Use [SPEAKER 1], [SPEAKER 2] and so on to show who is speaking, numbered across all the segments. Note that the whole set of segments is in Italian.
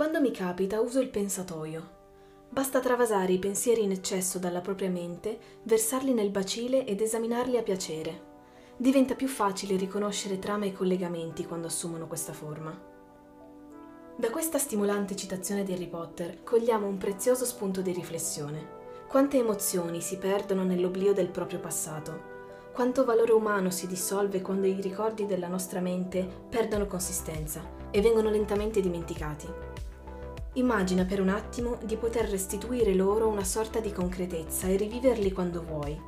[SPEAKER 1] Quando mi capita uso il pensatoio. Basta travasare i pensieri in eccesso dalla propria mente, versarli nel bacile ed esaminarli a piacere. Diventa più facile riconoscere trame e collegamenti quando assumono questa forma. Da questa stimolante citazione di Harry Potter cogliamo un prezioso spunto di riflessione. Quante emozioni si perdono nell'oblio del proprio passato. Quanto valore umano si dissolve quando i ricordi della nostra mente perdono consistenza e vengono lentamente dimenticati. Immagina per un attimo di poter restituire loro una sorta di concretezza e riviverli quando vuoi.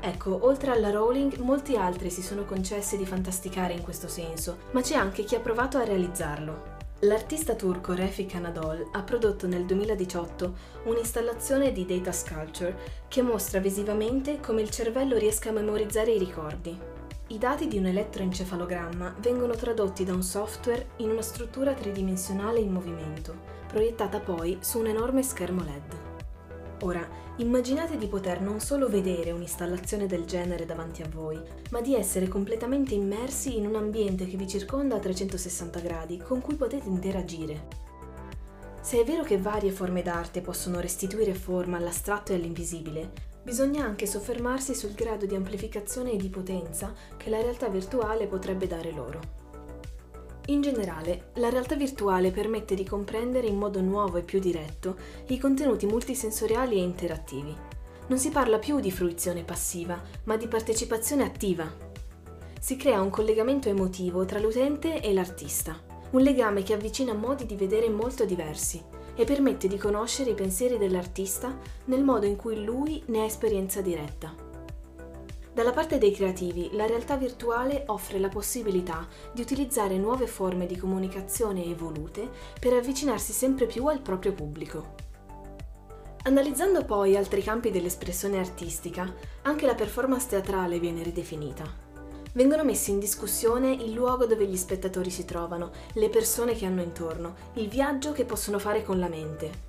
[SPEAKER 1] Ecco, oltre alla Rowling, molti altri si sono concessi di fantasticare in questo senso, ma c'è anche chi ha provato a realizzarlo. L'artista turco Refik Anadol ha prodotto nel 2018 un'installazione di data sculpture che mostra visivamente come il cervello riesca a memorizzare i ricordi. I dati di un elettroencefalogramma vengono tradotti da un software in una struttura tridimensionale in movimento, proiettata poi su un enorme schermo LED. Ora, immaginate di poter non solo vedere un'installazione del genere davanti a voi, ma di essere completamente immersi in un ambiente che vi circonda a 360 gradi con cui potete interagire. Se è vero che varie forme d'arte possono restituire forma all'astratto e all'invisibile, bisogna anche soffermarsi sul grado di amplificazione e di potenza che la realtà virtuale potrebbe dare loro. In generale, la realtà virtuale permette di comprendere in modo nuovo e più diretto i contenuti multisensoriali e interattivi. Non si parla più di fruizione passiva, ma di partecipazione attiva. Si crea un collegamento emotivo tra l'utente e l'artista, un legame che avvicina modi di vedere molto diversi e permette di conoscere i pensieri dell'artista nel modo in cui lui ne ha esperienza diretta. Dalla parte dei creativi, la realtà virtuale offre la possibilità di utilizzare nuove forme di comunicazione evolute per avvicinarsi sempre più al proprio pubblico. Analizzando poi altri campi dell'espressione artistica, anche la performance teatrale viene ridefinita. Vengono messi in discussione il luogo dove gli spettatori si trovano, le persone che hanno intorno, il viaggio che possono fare con la mente,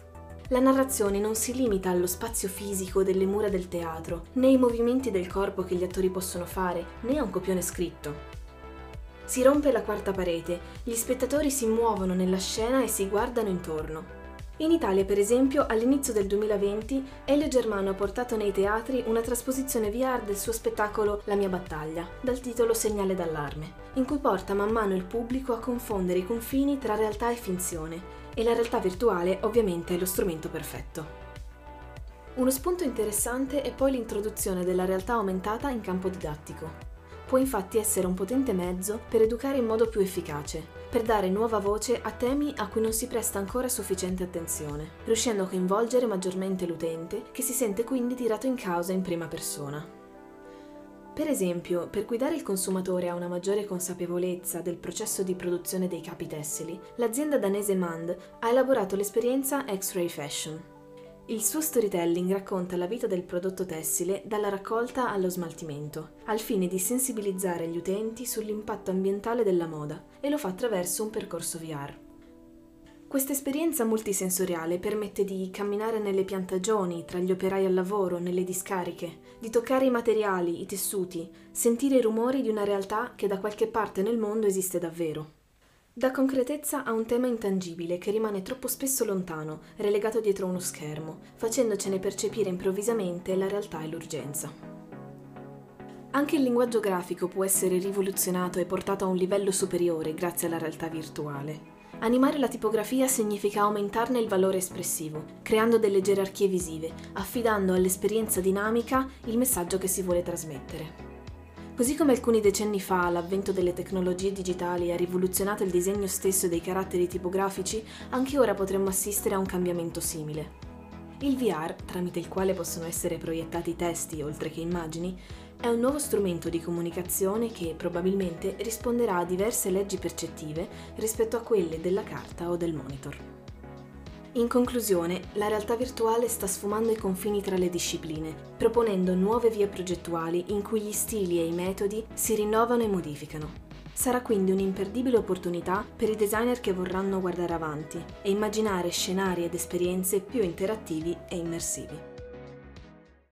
[SPEAKER 1] la narrazione non si limita allo spazio fisico delle mura del teatro, né ai movimenti del corpo che gli attori possono fare, né a un copione scritto. Si rompe la quarta parete, gli spettatori si muovono nella scena e si guardano intorno. In Italia, per esempio, all'inizio del 2020, Elio Germano ha portato nei teatri una trasposizione VR del suo spettacolo La mia battaglia, dal titolo Segnale d'allarme, in cui porta man mano il pubblico a confondere i confini tra realtà e finzione, e la realtà virtuale ovviamente è lo strumento perfetto. Uno spunto interessante è poi l'introduzione della realtà aumentata in campo didattico. Può infatti essere un potente mezzo per educare in modo più efficace, per dare nuova voce a temi a cui non si presta ancora sufficiente attenzione, riuscendo a coinvolgere maggiormente l'utente che si sente quindi tirato in causa in prima persona. Per esempio, per guidare il consumatore a una maggiore consapevolezza del processo di produzione dei capi tessili, l'azienda danese Mand ha elaborato l'esperienza X-Ray Fashion, il suo storytelling racconta la vita del prodotto tessile dalla raccolta allo smaltimento, al fine di sensibilizzare gli utenti sull'impatto ambientale della moda e lo fa attraverso un percorso VR. Questa esperienza multisensoriale permette di camminare nelle piantagioni, tra gli operai al lavoro, nelle discariche, di toccare i materiali, i tessuti, sentire i rumori di una realtà che da qualche parte nel mondo esiste davvero. Dà concretezza a un tema intangibile che rimane troppo spesso lontano, relegato dietro uno schermo, facendocene percepire improvvisamente la realtà e l'urgenza. Anche il linguaggio grafico può essere rivoluzionato e portato a un livello superiore grazie alla realtà virtuale. Animare la tipografia significa aumentarne il valore espressivo, creando delle gerarchie visive, affidando all'esperienza dinamica il messaggio che si vuole trasmettere. Così come alcuni decenni fa l'avvento delle tecnologie digitali ha rivoluzionato il disegno stesso dei caratteri tipografici, anche ora potremmo assistere a un cambiamento simile. Il VR, tramite il quale possono essere proiettati testi oltre che immagini, è un nuovo strumento di comunicazione che probabilmente risponderà a diverse leggi percettive rispetto a quelle della carta o del monitor. In conclusione, la realtà virtuale sta sfumando i confini tra le discipline, proponendo nuove vie progettuali in cui gli stili e i metodi si rinnovano e modificano. Sarà quindi un'imperdibile opportunità per i designer che vorranno guardare avanti e immaginare scenari ed esperienze più interattivi e immersivi.